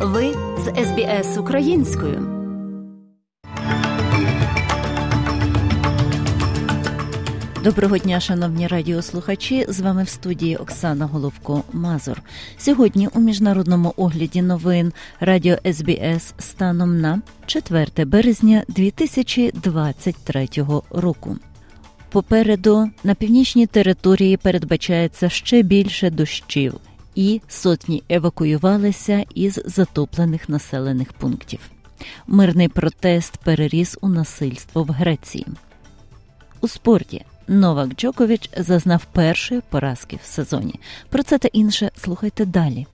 Ви з СБС українською. Доброго дня, шановні радіослухачі. З вами в студії Оксана Головко Мазур. Сьогодні у міжнародному огляді новин Радіо СБС станом на 4 березня 2023 року. Попереду на північній території передбачається ще більше дощів, і сотні евакуювалися із затоплених населених пунктів. Мирний протест переріс у насильство в Греції. У спорті Новак Джокович зазнав першої поразки в сезоні. Про це та інше слухайте далі.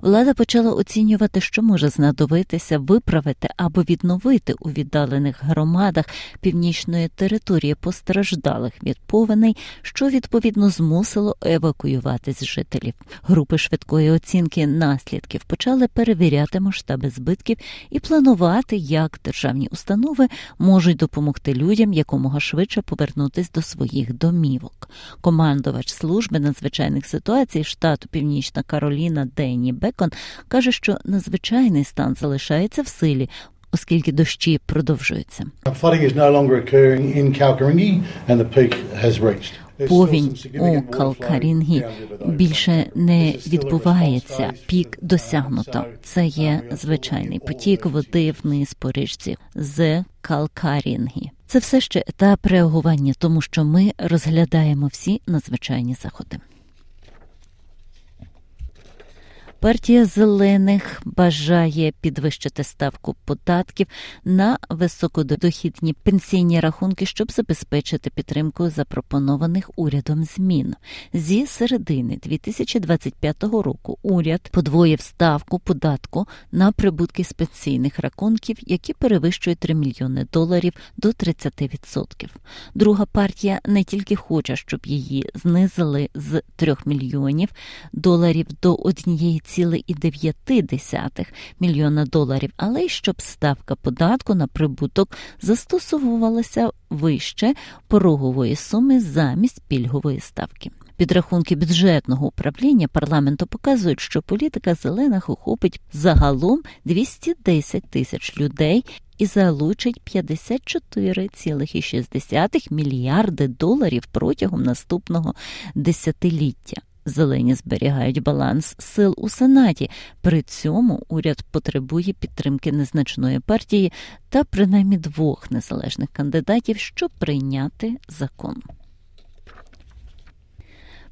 Влада почала оцінювати, що може знадобитися виправити або відновити у віддалених громадах північної території постраждалих від повеней, що відповідно змусило евакуюватись жителів. Групи швидкої оцінки наслідків почали перевіряти масштаби збитків і планувати, як державні установи можуть допомогти людям якомога швидше повернутись до своїх домівок. Командувач служби надзвичайних ситуацій штату Північна Кароліна Дені Бек Бекон каже, що надзвичайний стан залишається в силі. Оскільки дощі продовжуються, Повінь у Калкарінгі більше не відбувається. Пік досягнуто. Це є звичайний потік води вниз по річці з Калкарінгі. Це все ще етап реагування, тому що ми розглядаємо всі надзвичайні заходи. Партія зелених бажає підвищити ставку податків на високодохідні пенсійні рахунки, щоб забезпечити підтримку запропонованих урядом змін. Зі середини 2025 року уряд подвоїв ставку податку на прибутки з пенсійних рахунків, які перевищують 3 мільйони доларів до 30%. Друга партія не тільки хоче, щоб її знизили з 3 мільйонів доларів до однієї 1,9 мільйона доларів, але й щоб ставка податку на прибуток застосовувалася вище порогової суми замість пільгової ставки. Підрахунки бюджетного управління парламенту показують, що політика зелених охопить загалом 210 тисяч людей і залучить 54,6 мільярди доларів протягом наступного десятиліття. Зелені зберігають баланс сил у Сенаті. При цьому уряд потребує підтримки незначної партії та принаймні двох незалежних кандидатів, щоб прийняти закон.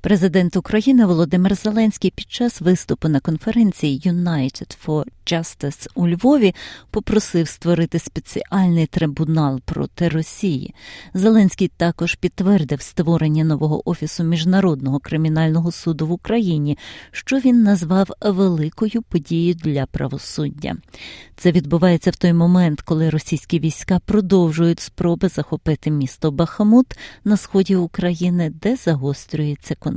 Президент України Володимир Зеленський під час виступу на конференції United for Justice у Львові попросив створити спеціальний трибунал проти Росії. Зеленський також підтвердив створення нового офісу міжнародного кримінального суду в Україні, що він назвав великою подією для правосуддя. Це відбувається в той момент, коли російські війська продовжують спроби захопити місто Бахамут на сході України, де загострюється конфлікт.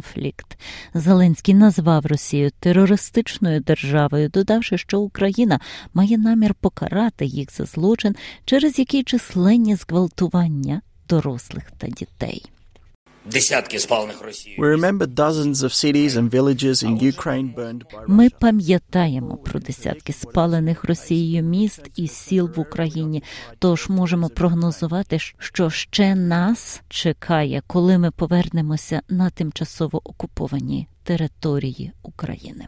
Зеленський назвав Росію терористичною державою, додавши, що Україна має намір покарати їх за злочин, через який численні зґвалтування дорослих та дітей. Десятки спалених Росією. Ми пам'ятаємо про десятки спалених Росією міст і сіл в Україні. Тож можемо прогнозувати, що ще нас чекає, коли ми повернемося на тимчасово окуповані території України.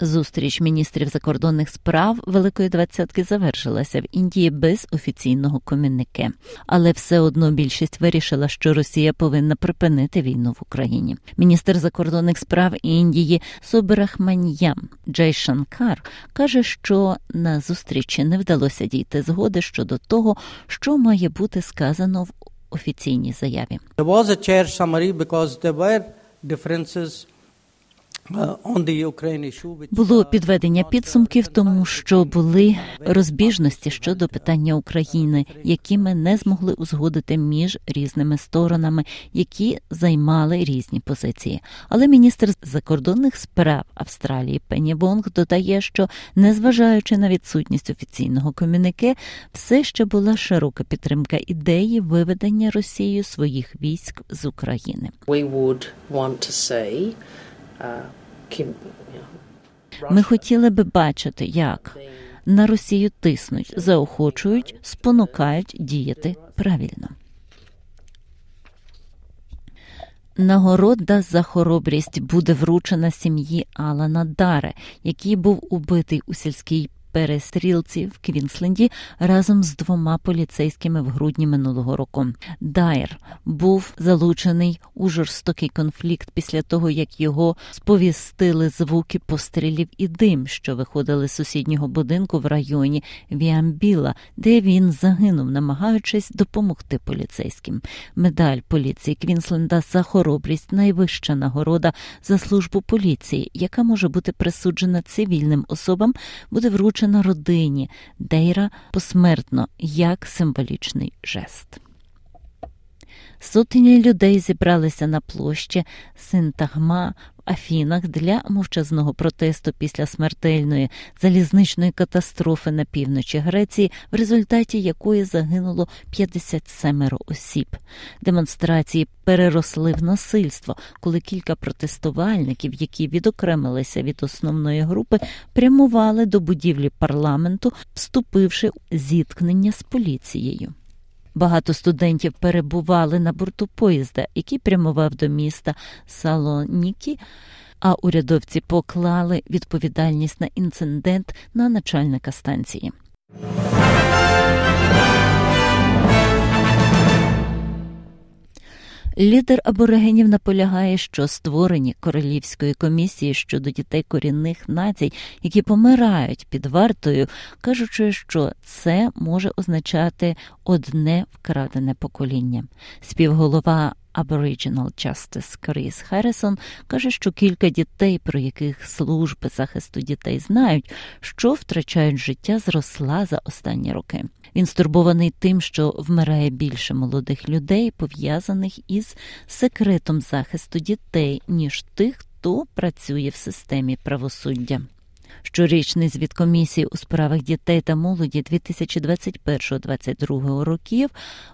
Зустріч міністрів закордонних справ Великої двадцятки завершилася в Індії без офіційного комюнике, але все одно більшість вирішила, що Росія повинна припинити війну в Україні. Міністр закордонних справ Індії Субрахманьям Джейшанкар каже, що на зустрічі не вдалося дійти згоди щодо того, що має бути сказано в офіційній заяві. There was a chair summary because there were differences Було підведення підсумків, тому що були розбіжності щодо питання України, які ми не змогли узгодити між різними сторонами, які займали різні позиції. Але міністр закордонних справ Австралії Пенні Вонг додає, що незважаючи на відсутність офіційного комюніке, все ще була широка підтримка ідеї виведення Росією своїх військ з України. We would want to see, uh, ми хотіли би бачити, як на Росію тиснуть, заохочують, спонукають діяти правильно. Нагорода за хоробрість буде вручена сім'ї Алана Дейра, який був убитий у сільській перестрілці в Квінсленді разом з двома поліцейськими в грудні минулого року. Дайер був залучений у жорстокий конфлікт після того, як його сповістили звуки пострілів і дим, що виходили з сусіднього будинку в районі Віамбіла, де він загинув, намагаючись допомогти поліцейським. Медаль поліції Квінсленда за хоробрість найвища нагорода за службу поліції, яка може бути присуджена цивільним особам, буде вручена на родині Дейра посмертно як символічний жест. Сотні людей зібралися на площі Синтагма в Афінах для мовчазного протесту після смертельної залізничної катастрофи на півночі Греції, в результаті якої загинуло 57 осіб. Демонстрації переросли в насильство, коли кілька протестувальників, які відокремилися від основної групи, прямували до будівлі парламенту, вступивши у зіткнення з поліцією. Багато студентів перебували на борту поїзда, який прямував до міста Салонікі, а урядовці поклали відповідальність на інцидент на начальника станції. Лідер аборигенів наполягає, що створені королівської комісії щодо дітей корінних націй, які помирають під вартою, кажучи, що це може означати одне вкрадене покоління. Співголова Aboriginal Justice Кріс Харрисон каже, що кілька дітей, про яких служби захисту дітей знають, що втрачають життя, зросла за останні роки. Він стурбований тим, що вмирає більше молодих людей, пов'язаних із секретом захисту дітей, ніж тих, хто працює в системі правосуддя. Щорічний звіт комісії у справах дітей та молоді 2021-2022 років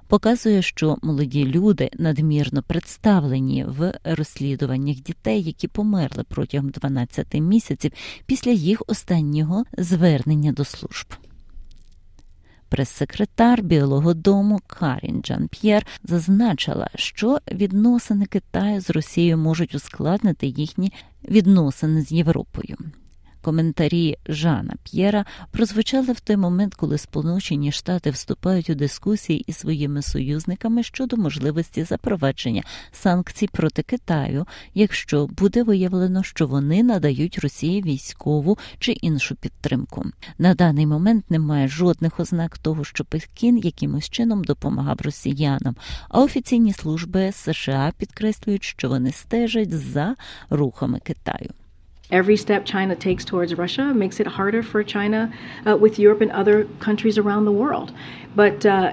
показує, що молоді люди надмірно представлені в розслідуваннях дітей, які померли протягом 12 місяців після їх останнього звернення до служб. Прес-секретар Білого Дому Карін Джан П'єр зазначила, що відносини Китаю з Росією можуть ускладнити їхні відносини з Європою. Коментарі Жана П'єра прозвучали в той момент, коли Сполучені Штати вступають у дискусії із своїми союзниками щодо можливості запровадження санкцій проти Китаю, якщо буде виявлено, що вони надають Росії військову чи іншу підтримку. На даний момент немає жодних ознак того, що Пекін якимось чином допомагав росіянам, а офіційні служби США підкреслюють, що вони стежать за рухами Китаю. Every step China takes towards Russia makes it harder for China uh, with Europe and other countries around the world. But uh,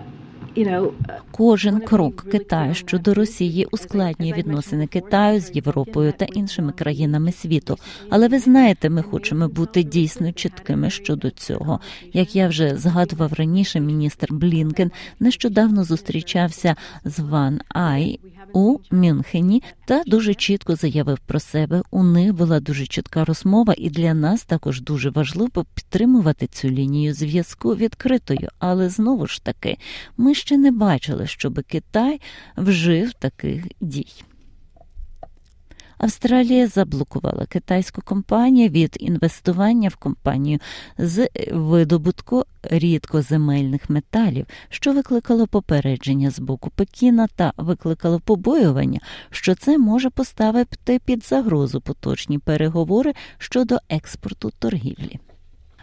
Кожен крок Китаю щодо Росії ускладнює відносини Китаю з Європою та іншими країнами світу. Але ви знаєте, ми хочемо бути дійсно чіткими щодо цього. Як я вже згадував раніше, міністр Блінкен нещодавно зустрічався з Ван Ай у Мюнхені та дуже чітко заявив про себе. У них була дуже чітка розмова, і для нас також дуже важливо підтримувати цю лінію зв'язку відкритою. Але знову ж таки, ми ще не бачили, щоб Китай вжив таких дій. Австралія заблокувала китайську компанію від інвестування в компанію з видобутку рідкоземельних металів, що викликало попередження з боку Пекіна та викликало побоювання, що це може поставити під загрозу поточні переговори щодо експорту торгівлі.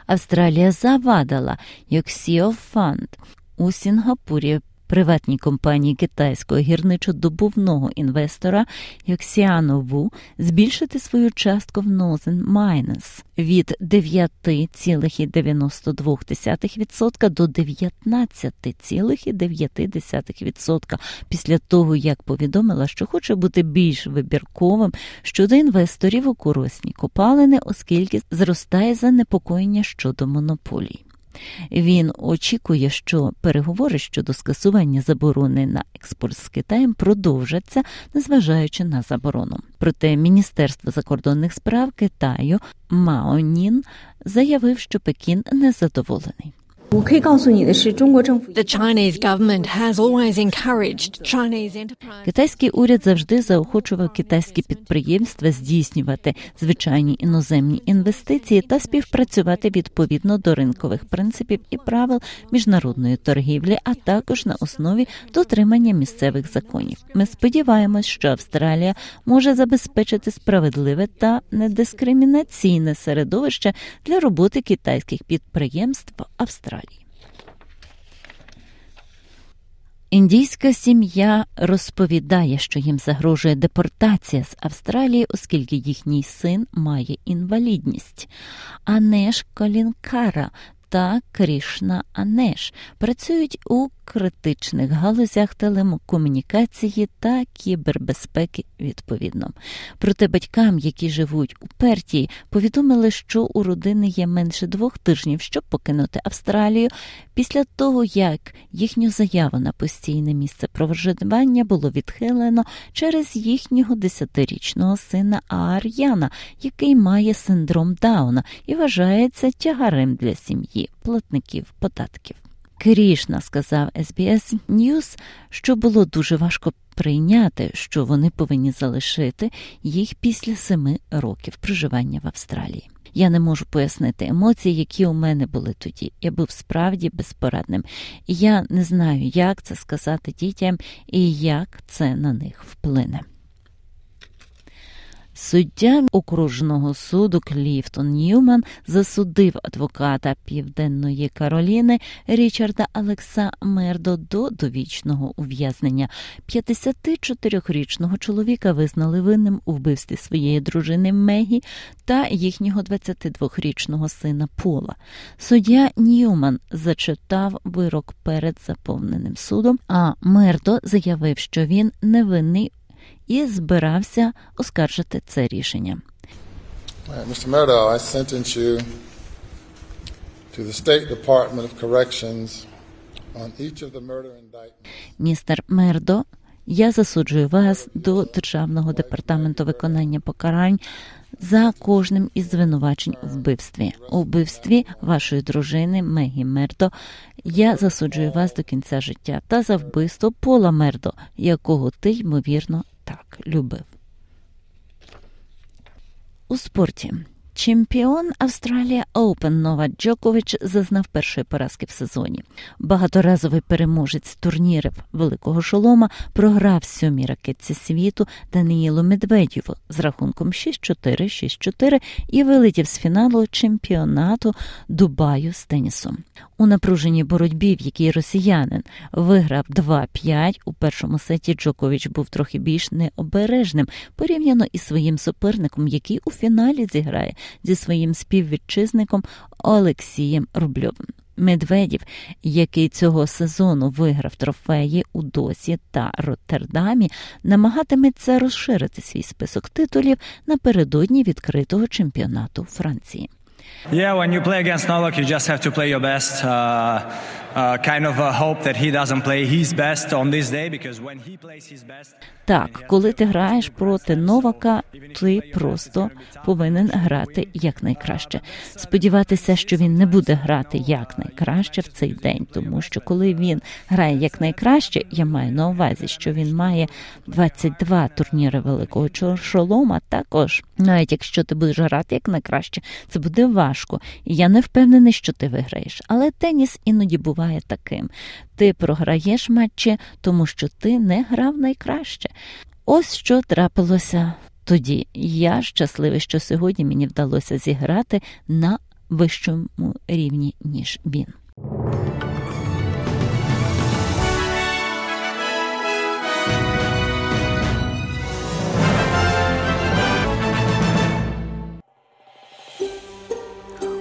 Австралія завадила Йоксіо Фанд у Сінгапурі приватній компанії китайського гірничодобувного інвестора Йоксіанову збільшити свою частку в Northern Miners від 9,92% до 19,9% після того, як повідомила, що хоче бути більш вибірковим щодо інвесторів у корисні копалини, оскільки зростає занепокоєння щодо монополій. Він очікує, що переговори щодо скасування заборони на експорт з Китаєм продовжаться, незважаючи на заборону. Проте Міністерство закордонних справ Китаю Маонін заявив, що Пекін незадоволений. Китайський уряд завжди заохочував китайські підприємства здійснювати звичайні іноземні інвестиції та співпрацювати відповідно до ринкових принципів і правил міжнародної торгівлі, а також на основі дотримання місцевих законів. Ми сподіваємось, що Австралія може забезпечити справедливе та недискримінаційне середовище для роботи китайських підприємств в Австралії. Індійська сім'я розповідає, що їм загрожує депортація з Австралії, оскільки їхній син має інвалідність. Анеш Колінкара та Крішна Анеш працюють у критичних галузях телекомунікації та кібербезпеки відповідно. Проте батькам, які живуть у Пертії, повідомили, що у родини є менше двох тижнів, щоб покинути Австралію після того, як їхню заяву на постійне місце проживання було відхилено через їхнього десятирічного сина Аар'яна, який має синдром Дауна і вважається тягарем для сім'ї платників податків. Крішна сказав SBS News, що було дуже важко прийняти, що вони повинні залишити їх після семи років проживання в Австралії. Я не можу пояснити емоції, які у мене були тоді. Я був справді безпорадним, і я не знаю, як це сказати дітям і як це на них вплине. Суддя окружного суду Кліфтон Ньюман засудив адвоката Південної Кароліни Річарда Алекса Мердо до довічного ув'язнення. 54-річного чоловіка визнали винним у вбивстві своєї дружини Мегі та їхнього 22-річного сина Пола. Суддя Ньюман зачитав вирок перед заповненим судом, а Мердо заявив, що він невинний і збирався оскаржити це рішення. Mr. Murdo, I sentence you to the State Department of Corrections on each of the murder indictments. Містер Мердо, я засуджую вас до Державного департаменту виконання покарань за кожним із звинувачень у вбивстві. У вбивстві вашої дружини Мегі Мердо я засуджую вас до кінця життя та за вбивство Пола Мердо, якого ти ймовірно так любив. У спорті. Чемпіон Австралія Оупен Новак Джокович зазнав першої поразки в сезоні. Багаторазовий переможець турнірів Великого Шолома програв сьомій ракетці світу Даніїлу Медведєву з рахунком 6-4, 6-4 і вилетів з фіналу чемпіонату Дубаю з тенісом. У напруженій боротьбі, в якій росіянин виграв 2-5, у першому сеті Джокович був трохи більш необережним порівняно із своїм суперником, який у фіналі зіграє зі своїм співвітчизником Олексієм Рубльовим. Медведів, який цього сезону виграв трофеї у Досі та Роттердамі, намагатиметься розширити свій список титулів напередодні відкритого чемпіонату Франції. Yeah, when you play against Novak, you just have to play your best. Uh, uh, kind of hope that he doesn't play his best on this. Так, коли ти граєш проти Новака, ти просто повинен грати якнайкраще. Сподіватися, що він не буде грати якнайкраще в цей день, тому що коли він грає якнайкраще, я маю на увазі, що він має 22 турніри великого шолома. Також, навіть якщо ти будеш грати якнайкраще, це буде важко. І я не впевнений, що ти виграєш. Але теніс іноді буває таким. Ти програєш матчі, тому що ти не грав найкраще. Ось що трапилося тоді. Я щасливий, що сьогодні мені вдалося зіграти на вищому рівні, ніж він.